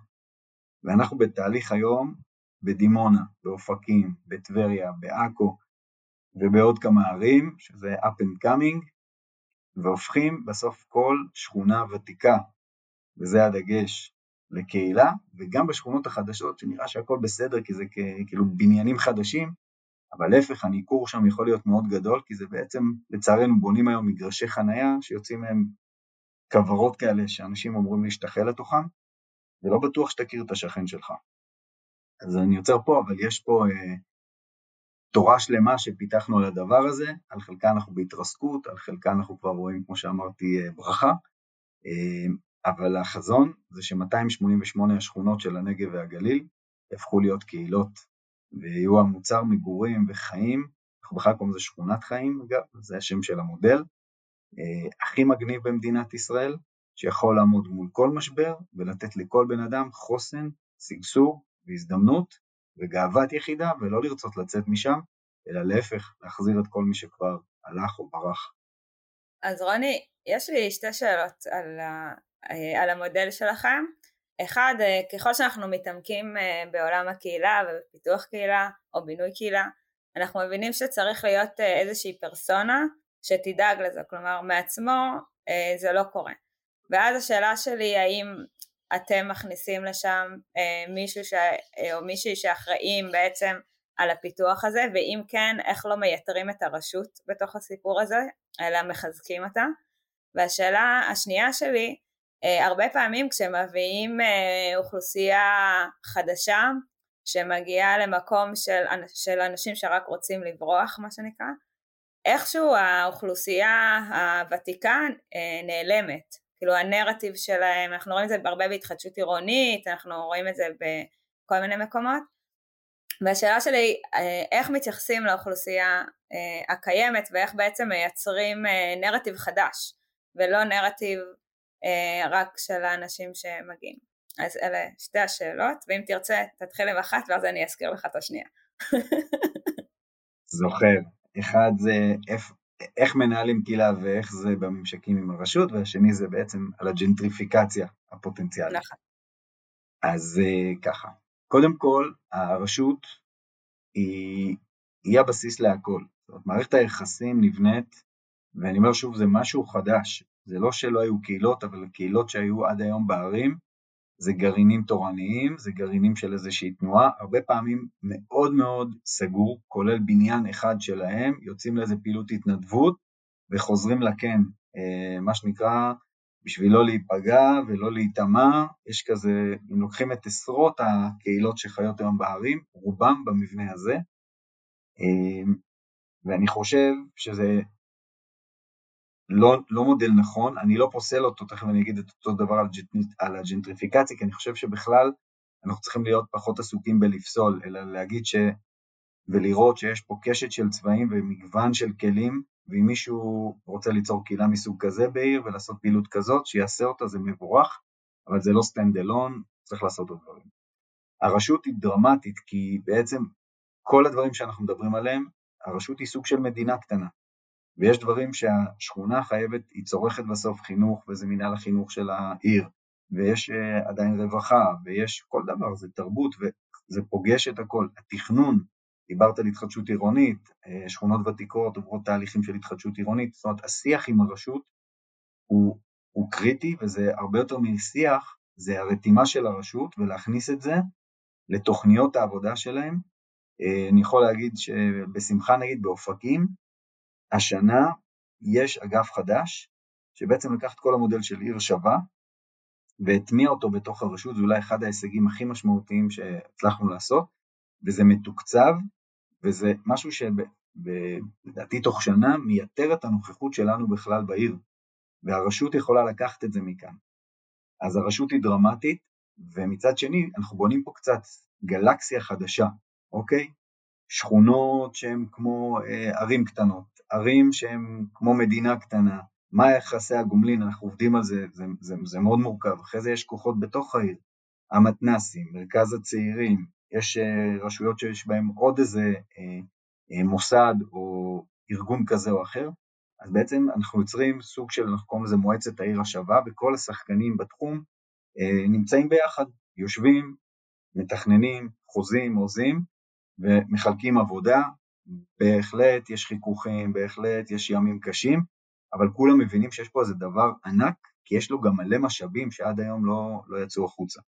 ואנחנו בתהליך היום בדימונה, באופקים, בטבריה, בעכו ובעוד כמה ערים, שזה up and coming, והופכים בסוף כל שכונה ותיקה, וזה הדגש, לקהילה, וגם בשכונות החדשות, שנראה שהכל בסדר כי זה כאילו בניינים חדשים, אבל להפך, הניכור שם יכול להיות מאוד גדול, כי זה בעצם, לצערנו, בונים היום מגרשי חנייה שיוצאים מהם כוורות כאלה שאנשים אמורים להשתחל לתוכם, ולא בטוח שתכיר את השכן שלך. אז אני יוצר פה, אבל יש פה אה, תורה שלמה שפיתחנו על הדבר הזה, על חלקה אנחנו בהתרסקות, על חלקה אנחנו כבר רואים, כמו שאמרתי, אה, ברכה, אה, אבל החזון זה ש-288 השכונות של הנגב והגליל יהפכו להיות קהילות ויהיו המוצר מגורים וחיים, אנחנו בכלל קוראים לזה שכונת חיים אגב, זה השם של המודל, אה, הכי מגניב במדינת ישראל, שיכול לעמוד מול כל משבר ולתת לכל בן אדם חוסן, שגשוג והזדמנות וגאוות יחידה ולא לרצות לצאת משם, אלא להפך, להחזיר את כל מי שכבר הלך או ברח. אז רוני, יש לי שתי שאלות על, ה... על המודל שלכם. אחד, אה, ככל שאנחנו מתעמקים אה, בעולם הקהילה ובפיתוח קהילה או בינוי קהילה, אנחנו מבינים שצריך להיות אה, איזושהי פרסונה שתדאג לזה, כלומר מעצמו זה לא קורה. ואז השאלה שלי האם אתם מכניסים לשם מישהו ש... או מישהי שאחראים בעצם על הפיתוח הזה, ואם כן, איך לא מייתרים את הרשות בתוך הסיפור הזה, אלא מחזקים אותה. והשאלה השנייה שלי, אה, הרבה פעמים כשמביאים אה, אוכלוסייה חדשה שמגיעה למקום של, של אנשים שרק רוצים לברוח מה שנקרא, איכשהו האוכלוסייה הוותיקה אה, נעלמת, כאילו הנרטיב שלהם, אנחנו רואים את זה הרבה בהתחדשות עירונית, אנחנו רואים את זה בכל מיני מקומות, והשאלה שלי איך מתייחסים לאוכלוסייה הקיימת ואיך בעצם מייצרים נרטיב חדש ולא נרטיב אה, רק של האנשים שמגיעים. אז אלה שתי השאלות, ואם תרצה תתחיל עם אחת ואז אני אזכיר לך את השנייה. זוכר, אחד זה איך, איך מנהלים קהילה ואיך זה בממשקים עם הרשות, והשני זה בעצם על הג'נטריפיקציה הפוטנציאלית. נכון. אז אה, ככה, קודם כל הרשות היא, היא הבסיס להכל. זאת אומרת, מערכת היחסים נבנית, ואני אומר שוב, זה משהו חדש. זה לא שלא היו קהילות, אבל קהילות שהיו עד היום בערים, זה גרעינים תורניים, זה גרעינים של איזושהי תנועה, הרבה פעמים מאוד מאוד סגור, כולל בניין אחד שלהם, יוצאים לאיזה פעילות התנדבות וחוזרים לקן, אה, מה שנקרא, בשביל לא להיפגע ולא להיטמע, יש כזה, אם לוקחים את עשרות הקהילות שחיות היום בערים, רובם במבנה הזה, אה, ואני חושב שזה לא, לא מודל נכון, אני לא פוסל אותו, תכף אני אגיד את אותו דבר על, על הג'נטריפיקציה, כי אני חושב שבכלל אנחנו צריכים להיות פחות עסוקים בלפסול, אלא להגיד ש... ולראות שיש פה קשת של צבעים ומגוון של כלים, ואם מישהו רוצה ליצור קהילה מסוג כזה בעיר ולעשות פעילות כזאת, שיעשה אותה, זה מבורך, אבל זה לא stand alone, צריך לעשות עוד דברים. הרשות היא דרמטית, כי בעצם כל הדברים שאנחנו מדברים עליהם, הרשות היא סוג של מדינה קטנה. ויש דברים שהשכונה חייבת, היא צורכת בסוף חינוך, וזה מנהל החינוך של העיר, ויש uh, עדיין רווחה, ויש כל דבר, זה תרבות, וזה פוגש את הכל. התכנון, דיברת על התחדשות עירונית, uh, שכונות ותיקות עוברות תהליכים של התחדשות עירונית, זאת אומרת, השיח עם הרשות הוא הוא קריטי וזה הרבה יותר משיח, זה הרתימה של הרשות ולהכניס את זה לתוכניות העבודה שלהם. אה, אני יכול להגיד שבשמחה נגיד באופקים, השנה יש אגף חדש, שבעצם לקח את כל המודל של עיר שווה, והטמיע אותו בתוך הרשות, זה אולי אחד ההישגים הכי משמעותיים שהצלחנו לעשות, וזה מתוקצב, וזה משהו שלדעתי תוך שנה מייתר את הנוכחות שלנו בכלל בעיר, והרשות יכולה לקחת את זה מכאן. אז הרשות היא דרמטית, ומצד שני אנחנו בונים פה קצת גלקסיה חדשה, אוקיי? שכונות שהן כמו אה, ערים קטנות, ערים שהן כמו מדינה קטנה, מה יחסי הגומלין, אנחנו עובדים על זה, זה, זה, זה מאוד מורכב, אחרי זה יש כוחות בתוך העיר, המתנסים, מרכז הצעירים, יש אה, רשויות שיש בהן עוד איזה אה, אה, מוסד או ארגון כזה או אחר, אז בעצם אנחנו יוצרים סוג של, אנחנו קוראים לזה מועצת העיר השווה, וכל השחקנים בתחום נמצאים ביחד, יושבים, מתכננים, חוזים, עוזים, ומחלקים עבודה, בהחלט יש חיכוכים, בהחלט יש ימים קשים, אבל כולם מבינים שיש פה איזה דבר ענק, כי יש לו גם מלא משאבים שעד היום לא, לא יצאו החוצה.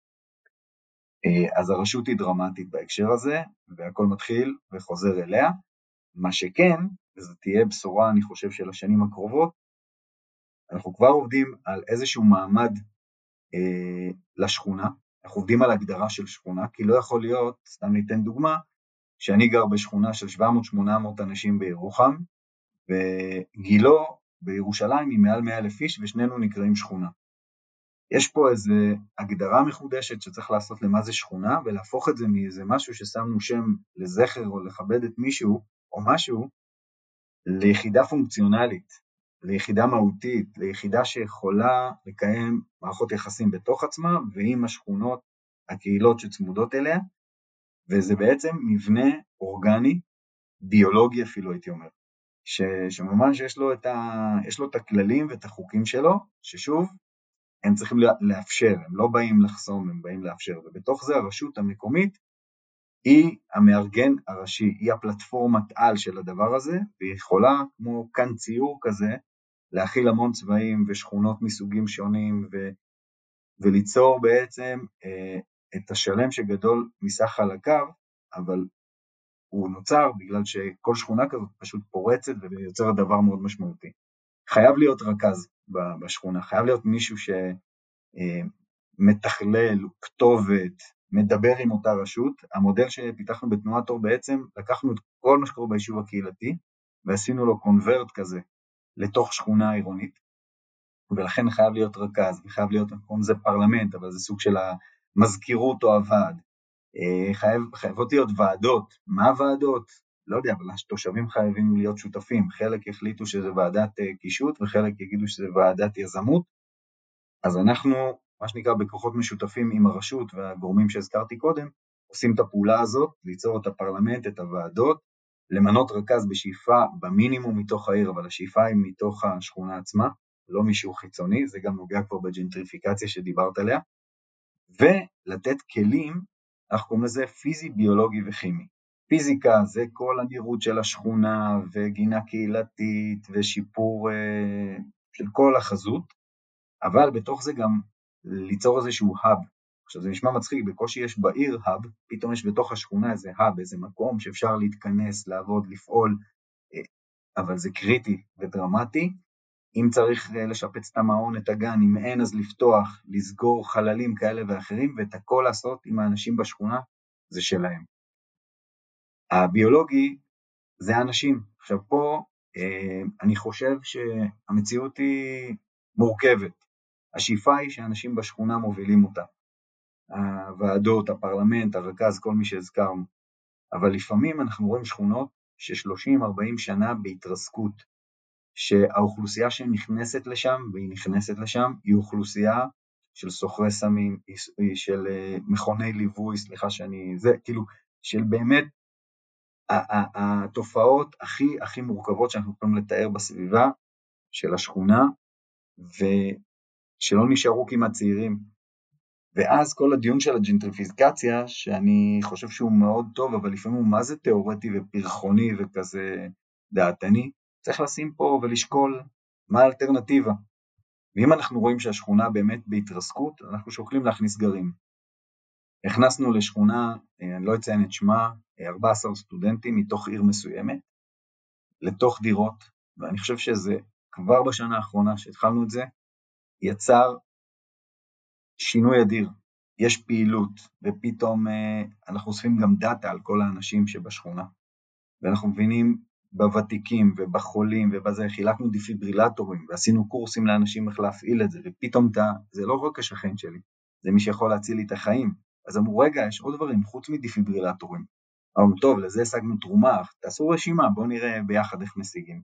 אה, אז הרשות היא דרמטית בהקשר הזה, והכל מתחיל וחוזר אליה. מה שכן, וזו תהיה בשורה, אני חושב, של השנים הקרובות, אנחנו כבר עובדים על איזשהו מעמד אה, לשכונה, אנחנו עובדים על הגדרה של שכונה, כי לא יכול להיות, סתם ניתן דוגמה, שאני גר בשכונה של 700-800 אנשים בירוחם, וגילו בירושלים היא מעל 100 אלף איש ושנינו נקראים שכונה. יש פה איזו הגדרה מחודשת שצריך לעשות למה זה שכונה ולהפוך את זה מאיזה משהו ששמנו שם לזכר או לכבד את מישהו או משהו ליחידה פונקציונלית, ליחידה מהותית, ליחידה שיכולה לקיים מערכות יחסים בתוך עצמה ועם השכונות, הקהילות שצמודות אליה, וזה בעצם מבנה אורגני, ביולוגי אפילו הייתי אומר, ש, שממש יש לו, את ה, יש לו את הכללים ואת החוקים שלו, ששוב, הם צריכים לאפשר, הם לא באים לחסום, הם באים לאפשר, ובתוך זה הרשות המקומית היא המארגן הראשי, היא הפלטפורמת על של הדבר הזה, והיא יכולה, כמו כאן ציור כזה, להכיל המון צבעים ושכונות מסוגים שונים, ו, וליצור בעצם אה, את השלם שגדול מסך חלקיו, אבל הוא נוצר בגלל שכל שכונה כזאת פשוט פורצת ויוצרת דבר מאוד משמעותי. חייב להיות רכז בשכונה, חייב להיות מישהו שמתכלל, אה, כתובת, מדבר עם אותה רשות. המודל שפיתחנו בתנועת אור בעצם, לקחנו את כל מה שקורה ביישוב הקהילתי ועשינו לו קונברט כזה לתוך שכונה עירונית, ולכן חייב להיות רכז, וחייב להיות, קוראים לזה פרלמנט, אבל זה סוג של המזכירות או הוועד. אה, חייב, חייבות להיות ועדות. מה הוועדות? לא יודע, אבל התושבים חייבים להיות שותפים. חלק יחליטו שזה ועדת אה, קישוט וחלק יגידו שזה ועדת יזמות. אז אנחנו, מה שנקרא, בכוחות משותפים עם הרשות והגורמים שהזכרתי קודם, עושים את הפעולה הזאת, ליצור את הפרלמנט, את הוועדות, למנות רכז בשאיפה במינימום מתוך העיר, אבל השאיפה היא מתוך השכונה עצמה, לא מישהו חיצוני, זה גם נוגע כבר בג'נטריפיקציה שדיברת עליה, ולתת כלים אנחנו קוראים לזה פיזי, ביולוגי וכימי. פיזיקה זה כל הנראות של השכונה וגינה קהילתית ושיפור אה, של כל החזות, אבל בתוך זה גם ליצור איזשהו האב. עכשיו זה נשמע מצחיק, בקושי יש בעיר האב, פתאום יש בתוך השכונה איזה האב, איזה מקום שאפשר להתכנס, לעבוד, לפעול, אה, אבל זה קריטי ודרמטי, אם צריך אה, לשפץ את המעון, את הגן, אם אין אז לפתוח, לסגור חללים כאלה ואחרים, ואת הכל לעשות עם האנשים בשכונה, זה שלהם. הביולוגי זה האנשים. עכשיו פה אה, אני חושב שהמציאות היא מורכבת. השאיפה היא שאנשים בשכונה מובילים אותה. הוועדות, הפרלמנט, הרכז, כל מי שהזכרנו. אבל לפעמים אנחנו רואים שכונות ש-30-40 שנה בהתרסקות, שהאוכלוסייה שנכנסת לשם, והיא נכנסת לשם, היא אוכלוסייה של סוחרי סמים, של אה, מכוני ליווי, סליחה שאני, זה כאילו, של באמת התופעות הכי הכי מורכבות שאנחנו יכולים לתאר בסביבה של השכונה, ושלא נשארו כמעט צעירים. ואז כל הדיון של הג'נטריפיזקציה, שאני חושב שהוא מאוד טוב, אבל לפעמים הוא מה זה תיאורטי ופרחוני וכזה דעתני, צריך לשים פה ולשקול מה האלטרנטיבה. ואם אנחנו רואים שהשכונה באמת בהתרסקות, אנחנו שוקלים להכניס גרים. הכנסנו לשכונה, אה, אני לא אציין את שמה, 14 סטודנטים מתוך עיר מסוימת, לתוך דירות, ואני חושב שזה כבר בשנה האחרונה שהתחלנו את זה, יצר שינוי אדיר. יש פעילות, ופתאום אה, אנחנו אוספים גם דאטה על כל האנשים שבשכונה, ואנחנו מבינים בוותיקים ובחולים ובזה, חילקנו דיפיברילטורים ועשינו קורסים לאנשים איך להפעיל את זה, ופתאום אתה, זה לא רק השכן שלי, זה מי שיכול להציל לי את החיים. אז אמרו, רגע, יש עוד דברים חוץ מדיפיברילטורים. אמרנו, טוב, לזה השגנו תרומה, תעשו רשימה, בואו נראה ביחד איך משיגים.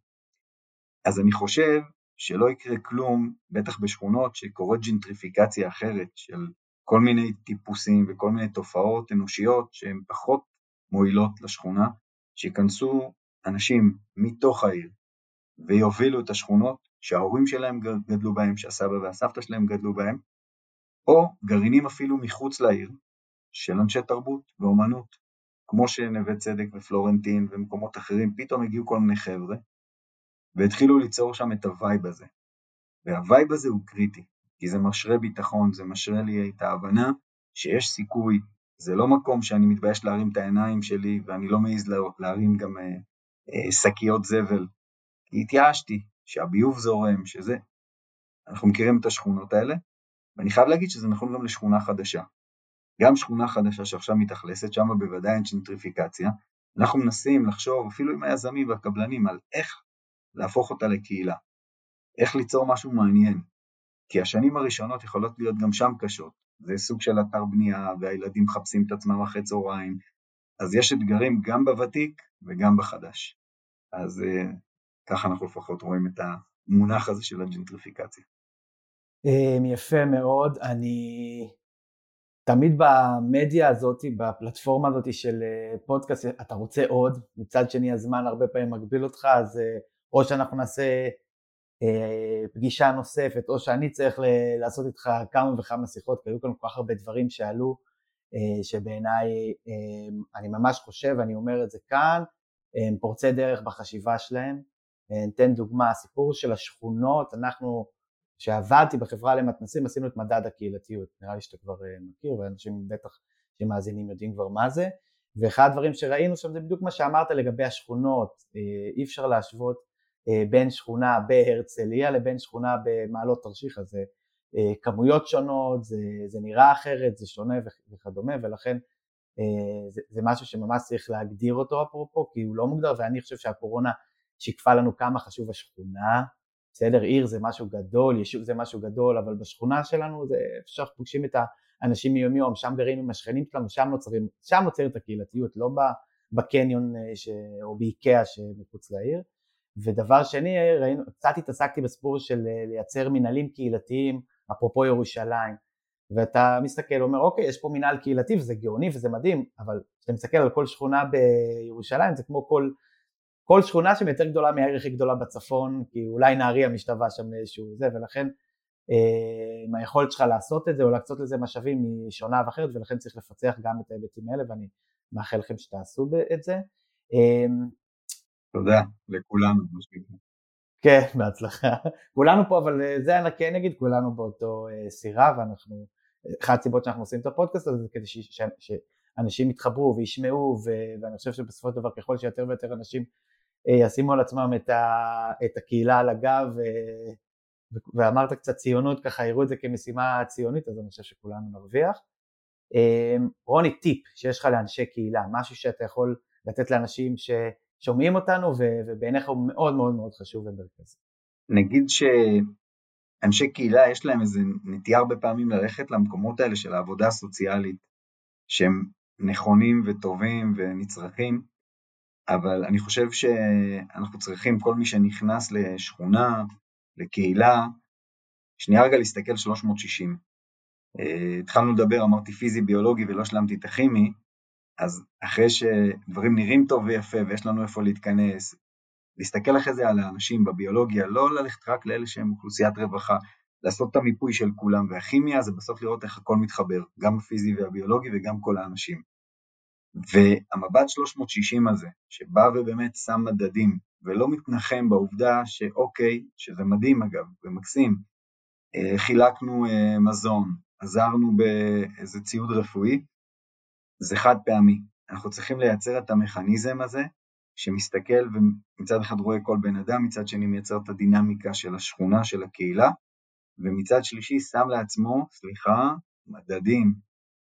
אז אני חושב שלא יקרה כלום, בטח בשכונות שקורית ג'נטריפיקציה אחרת של כל מיני טיפוסים וכל מיני תופעות אנושיות שהן פחות מועילות לשכונה, שיכנסו אנשים מתוך העיר ויובילו את השכונות שההורים שלהם גדלו בהם, שהסבא והסבתא שלהם גדלו בהם, או גרעינים אפילו מחוץ לעיר של אנשי תרבות ואומנות, כמו שנווה צדק ופלורנטין ומקומות אחרים, פתאום הגיעו כל מיני חבר'ה והתחילו ליצור שם את ה vibe הזה. וה vibe הזה הוא קריטי, כי זה משרה ביטחון, זה משרה לי את ההבנה שיש סיכוי, זה לא מקום שאני מתבייש להרים את העיניים שלי ואני לא מעז להרים גם אה, שקיות זבל, כי התייאשתי, שהביוב זורם, שזה. אנחנו מכירים את השכונות האלה, ואני חייב להגיד שזה נכון גם לשכונה חדשה. גם שכונה חדשה שעכשיו מתאכלסת, שם בוודאי אין צ'נטריפיקציה, אנחנו מנסים לחשוב, אפילו עם היזמים והקבלנים, על איך להפוך אותה לקהילה, איך ליצור משהו מעניין, כי השנים הראשונות יכולות להיות גם שם קשות, זה סוג של אתר בנייה, והילדים מחפשים את עצמם אחרי צהריים, אז יש אתגרים גם בוותיק וגם בחדש. אז uh, ככה אנחנו לפחות רואים את המונח הזה של הג'נטריפיקציה. אמ, יפה מאוד, אני תמיד במדיה הזאת, בפלטפורמה הזאת של אה, פודקאסט, אתה רוצה עוד, מצד שני הזמן הרבה פעמים מגביל אותך, אז אה, או שאנחנו נעשה פגישה נוספת, או שאני צריך לעשות איתך כמה וכמה שיחות, כי היו כאן כל כך הרבה דברים שעלו, שבעיניי אני ממש חושב, אני אומר את זה כאן, הם פורצי דרך בחשיבה שלהם. ניתן דוגמה, הסיפור של השכונות, אנחנו, כשעבדתי בחברה למתנסים עשינו את מדד הקהילתיות, נראה לי שאתה כבר אה, מכיר ואנשים בטח שמאזינים יודעים כבר מה זה, ואחד הדברים שראינו שם זה בדיוק מה שאמרת לגבי השכונות, אה, אי אפשר להשוות אה, בין שכונה בהרצליה לבין שכונה במעלות תרשיחא, זה כמויות שונות, זה, זה נראה אחרת, זה שונה וכדומה, ולכן אה, זה, זה משהו שממש צריך להגדיר אותו אפרופו, כי הוא לא מוגדר, ואני חושב שהקורונה שיקפה לנו כמה חשוב השכונה, בסדר, עיר זה משהו גדול, יישוב זה משהו גדול, אבל בשכונה שלנו זה איפה שאנחנו פוגשים את האנשים מיום יום, שם גרים עם השכנים שלנו, שם נוצרים, שם נוצרת הקהילתיות, לא בקניון אה, ש... או באיקאה שמחוץ לעיר. ודבר שני, ראינו, קצת התעסקתי בסיפור של אה, לייצר מנהלים קהילתיים, אפרופו ירושלים. ואתה מסתכל ואומר אוקיי יש פה מנהל קהילתי וזה גאוני וזה מדהים אבל כשאתה מסתכל על כל שכונה בירושלים זה כמו כל, כל שכונה שהיא יותר גדולה מהעיר הכי גדולה בצפון כי אולי נהריה משתווה שם לאיזשהו זה ולכן אה, היכולת שלך לעשות את זה או להקצות לזה משאבים היא שונה ואחרת ולכן צריך לפצח גם את ההיבטים האלה ואני מאחל לכם שתעשו את זה. אה, תודה לכולנו. כן, בהצלחה. כולנו פה, אבל אה, זה אני כן אגיד, כולנו באותו סירה ואנחנו אחת הסיבות שאנחנו עושים את הפודקאסט הזה זה כדי ש, ש, שאנשים יתחברו וישמעו ו, ואני חושב שבסופו של דבר ככל שיותר ויותר אנשים אה, ישימו על עצמם את, ה, את הקהילה על הגב ו, ואמרת קצת ציונות ככה יראו את זה כמשימה ציונית אז אני חושב שכולנו נרוויח. אה, רוני טיפ שיש לך לאנשי קהילה משהו שאתה יכול לתת לאנשים ששומעים אותנו ובעיניך הוא מאוד מאוד מאוד חשוב ומרכזי. נגיד ש... אנשי קהילה יש להם איזה נטייה הרבה פעמים ללכת למקומות האלה של העבודה הסוציאלית, שהם נכונים וטובים ונצרכים, אבל אני חושב שאנחנו צריכים, כל מי שנכנס לשכונה, לקהילה, שנייה רגע להסתכל 360. אה, התחלנו לדבר, אמרתי פיזי ביולוגי ולא השלמתי את הכימי, אז אחרי שדברים נראים טוב ויפה ויש לנו איפה להתכנס, להסתכל אחרי זה על האנשים בביולוגיה, לא ללכת רק לאלה שהם אוכלוסיית רווחה, לעשות את המיפוי של כולם, והכימיה זה בסוף לראות איך הכל מתחבר, גם הפיזי והביולוגי וגם כל האנשים. והמבט 360 הזה, שבא ובאמת שם מדדים, ולא מתנחם בעובדה שאוקיי, שזה מדהים אגב, ומקסים, חילקנו מזון, עזרנו באיזה ציוד רפואי, זה חד פעמי. אנחנו צריכים לייצר את המכניזם הזה, שמסתכל ומצד אחד רואה כל בן אדם, מצד שני מייצר את הדינמיקה של השכונה, של הקהילה, ומצד שלישי שם לעצמו, סליחה, מדדים,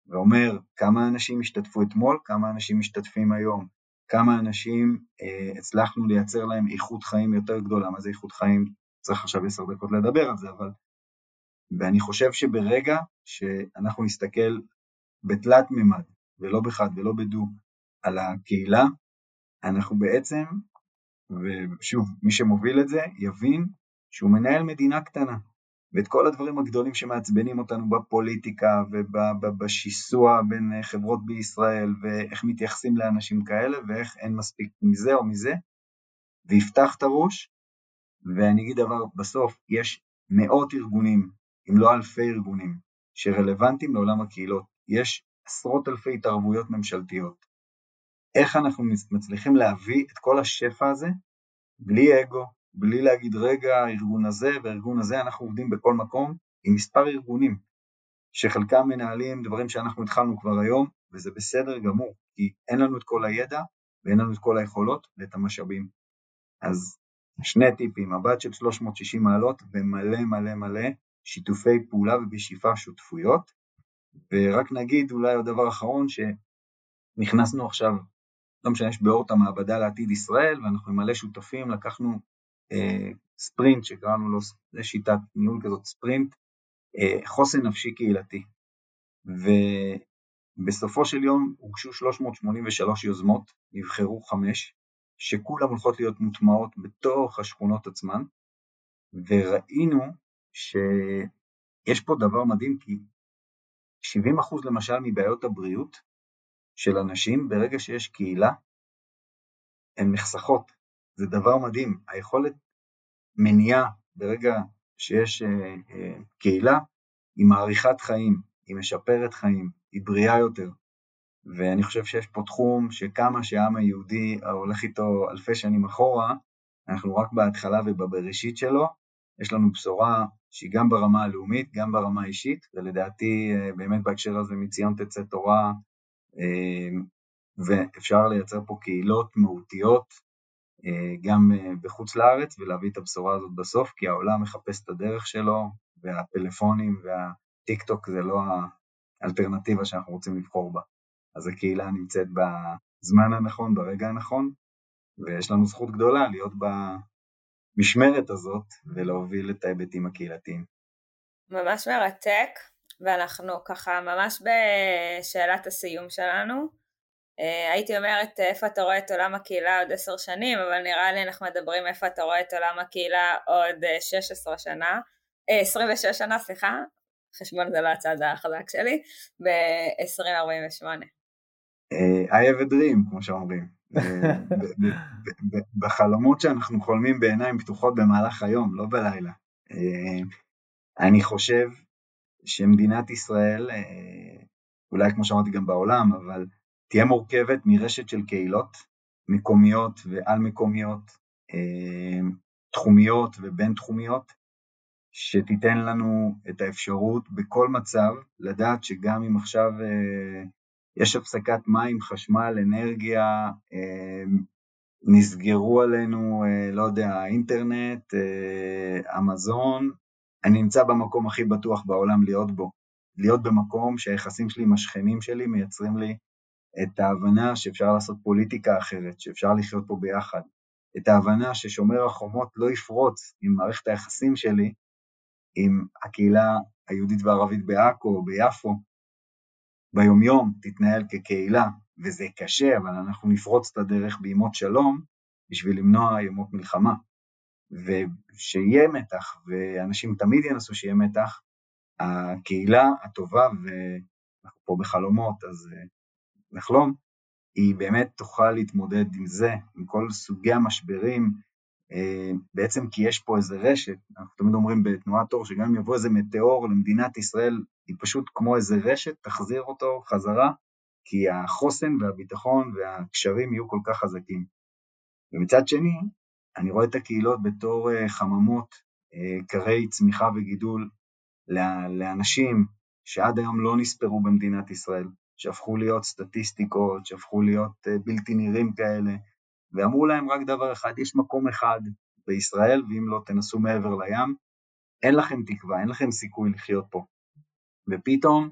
ואומר כמה אנשים השתתפו אתמול, כמה אנשים משתתפים היום, כמה אנשים אה, הצלחנו לייצר להם איכות חיים יותר גדולה, מה זה איכות חיים? צריך עכשיו עשר דקות לדבר על זה, אבל... ואני חושב שברגע שאנחנו נסתכל בתלת מימד, ולא בחד ולא בדו, על הקהילה, אנחנו בעצם, ושוב, מי שמוביל את זה יבין שהוא מנהל מדינה קטנה, ואת כל הדברים הגדולים שמעצבנים אותנו בפוליטיקה ובשיסוע בין חברות בישראל ואיך מתייחסים לאנשים כאלה ואיך אין מספיק מזה או מזה, ויפתח את הראש, ואני אגיד דבר, בסוף יש מאות ארגונים, אם לא אלפי ארגונים, שרלוונטיים לעולם הקהילות. יש עשרות אלפי התערבויות ממשלתיות. איך אנחנו מצליחים להביא את כל השפע הזה בלי אגו, בלי להגיד רגע הארגון הזה והארגון הזה, אנחנו עובדים בכל מקום עם מספר ארגונים שחלקם מנהלים דברים שאנחנו התחלנו כבר היום וזה בסדר גמור כי אין לנו את כל הידע ואין לנו את כל היכולות ואת המשאבים. אז שני טיפים, מבט של 360 מעלות ומלא מלא מלא שיתופי פעולה ובשאיפה שותפויות ורק נגיד אולי עוד דבר אחרון שנכנסנו עכשיו לא משנה, יש באורט המעבדה לעתיד ישראל, ואנחנו עם מלא שותפים, לקחנו אה, ספרינט שקראנו לו, שיטת ניהול כזאת ספרינט, אה, חוסן נפשי קהילתי. ובסופו של יום הוגשו 383 יוזמות, נבחרו חמש, שכולם הולכות להיות מוטמעות בתוך השכונות עצמן, וראינו שיש פה דבר מדהים, כי 70% למשל מבעיות הבריאות של אנשים, ברגע שיש קהילה, הן נחסכות. זה דבר מדהים. היכולת מניעה ברגע שיש אה, אה, קהילה, היא מאריכת חיים, היא משפרת חיים, היא בריאה יותר. ואני חושב שיש פה תחום שכמה שהעם היהודי הולך איתו אלפי שנים אחורה, אנחנו רק בהתחלה ובבראשית שלו, יש לנו בשורה שהיא גם ברמה הלאומית, גם ברמה האישית, ולדעתי אה, באמת בהקשר הזה מציון תצא תורה, ואפשר לייצר פה קהילות מהותיות אה, גם אה, בחוץ לארץ ולהביא את הבשורה הזאת בסוף, כי העולם מחפש את הדרך שלו, והפלאפונים והטיק טוק זה לא האלטרנטיבה שאנחנו רוצים לבחור בה. אז הקהילה נמצאת בזמן הנכון, ברגע הנכון, ויש לנו זכות גדולה להיות במשמרת הזאת ולהוביל את ההיבטים הקהילתיים. ממש מרתק, ואנחנו ככה ממש בשאלת הסיום שלנו. אה, הייתי אומרת איפה אתה רואה את עולם הקהילה עוד עשר שנים, אבל נראה לי אנחנו מדברים איפה אתה רואה את עולם הקהילה עוד 16 אה, שנה, 26 אה, שנה, סליחה, חשבון זה לא הצד החזק שלי, ב-2048. I have a dream, כמו שאומרים. בחלומות שאנחנו חולמים בעיניים פתוחות במהלך היום, לא בלילה. אני חושב שמדינת ישראל, אולי כמו שאמרתי גם בעולם, אבל תהיה מורכבת מרשת של קהילות מקומיות ועל מקומיות, אה, תחומיות ובין תחומיות, שתיתן לנו את האפשרות בכל מצב לדעת שגם אם עכשיו אה, יש הפסקת מים, חשמל, אנרגיה, אה, נסגרו עלינו, לא יודע, אינטרנט, אמזון, אני נמצא במקום הכי בטוח בעולם להיות בו. להיות במקום שהיחסים שלי עם השכנים שלי מייצרים לי את ההבנה שאפשר לעשות פוליטיקה אחרת, שאפשר לחיות פה ביחד, את ההבנה ששומר החומות לא יפרוץ עם מערכת היחסים שלי עם הקהילה היהודית והערבית בעכו או ביפו, ביומיום תתנהל כקהילה, וזה קשה, אבל אנחנו נפרוץ את הדרך בימות שלום בשביל למנוע ימות מלחמה. ושיהיה מתח, ואנשים תמיד ינסו שיהיה מתח, הקהילה הטובה, ואנחנו פה בחלומות, אז לחלום, היא באמת תוכל להתמודד עם זה, עם כל סוגי המשברים, אה, בעצם כי יש פה איזה רשת, אנחנו תמיד אומרים בתנועת אור שגם אם יבוא איזה מטאור למדינת ישראל, היא פשוט כמו איזה רשת, תחזיר אותו חזרה, כי החוסן והביטחון והקשרים יהיו כל כך חזקים. ומצד שני, אני רואה את הקהילות בתור אה, חממות, אה, קרי צמיחה וגידול לאנשים שעד היום לא נספרו במדינת ישראל, שהפכו להיות סטטיסטיקות, שהפכו להיות אה, בלתי נראים כאלה, ואמרו להם רק דבר אחד, יש מקום אחד בישראל, ואם לא תנסו מעבר לים, אין לכם תקווה, אין לכם סיכוי לחיות פה. ופתאום,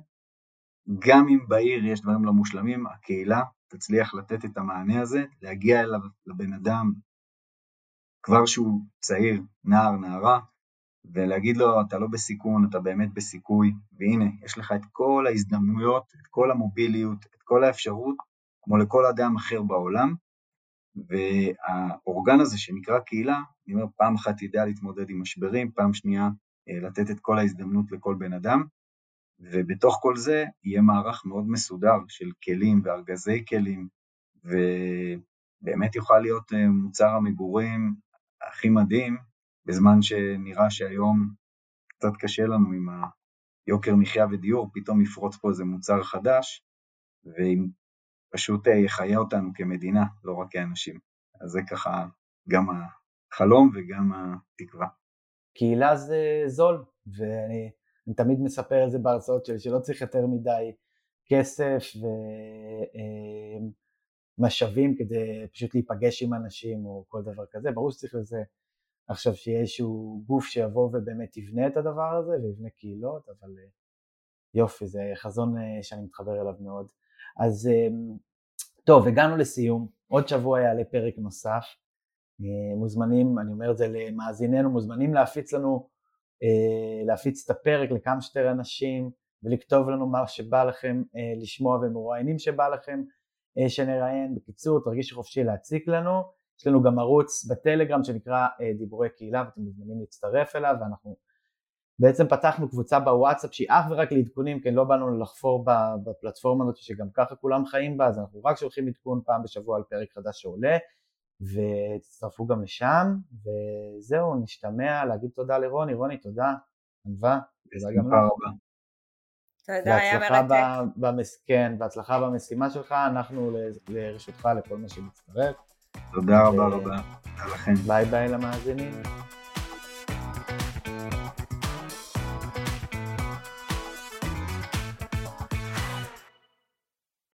גם אם בעיר יש דברים לא מושלמים, הקהילה תצליח לתת את המענה הזה, להגיע אליו לבן אדם כבר שהוא צעיר, נער, נערה, ולהגיד לו, אתה לא בסיכון, אתה באמת בסיכוי, והנה, יש לך את כל ההזדמנויות, את כל המוביליות, את כל האפשרות, כמו לכל אדם אחר בעולם, והאורגן הזה שנקרא קהילה, אני אומר, פעם אחת ידע להתמודד עם משברים, פעם שנייה אה, לתת את כל ההזדמנות לכל בן אדם, ובתוך כל זה יהיה מערך מאוד מסודר של כלים וארגזי כלים, ובאמת יוכל להיות אה, מוצר המגורים הכי מדהים, בזמן שנראה שהיום קצת קשה לנו עם היוקר מחיה ודיור, פתאום יפרוץ פה איזה מוצר חדש, ופשוט אה, יחיה אותנו כמדינה, לא רק כאנשים. אז זה ככה גם החלום וגם התקווה. קהילה זה זול, ואני תמיד מספר את זה בהרצאות שלי, שלא צריך יותר מדי כסף ומשאבים אה, כדי פשוט להיפגש עם אנשים או כל דבר כזה, ברור שצריך לזה עכשיו שיהיה איזשהו גוף שיבוא ובאמת יבנה את הדבר הזה ויבנה קהילות, אבל אה, יופי, זה חזון אה, שאני מתחבר אליו מאוד. אז טוב, הגענו לסיום, עוד שבוע יעלה פרק נוסף. מוזמנים, אני אומר את זה למאזיננו, מוזמנים להפיץ לנו, להפיץ את הפרק לכמה שיותר אנשים ולכתוב לנו מה שבא לכם לשמוע ומרואיינים שבא לכם שנראיין. בקיצור, תרגישו חופשי להציק לנו. יש לנו גם ערוץ בטלגרם שנקרא דיבורי קהילה ואתם מוזמנים להצטרף אליו ואנחנו בעצם פתחנו קבוצה בוואטסאפ שהיא אך ורק לעדכונים, כי לא באנו לחפור בפלטפורמה הזאת שגם ככה כולם חיים בה, אז אנחנו רק שולחים עדכון פעם בשבוע על פרק חדש שעולה, ותצטרפו גם לשם, וזהו, נשתמע, להגיד תודה לרוני, רוני תודה, ענווה, תודה גם לך. תודה, היה מרתק. במס... כן, בהצלחה במשימה שלך, אנחנו לרשותך לכל מה שמצטרף. תודה רבה רבה, לכם. ביי ביי למאזינים.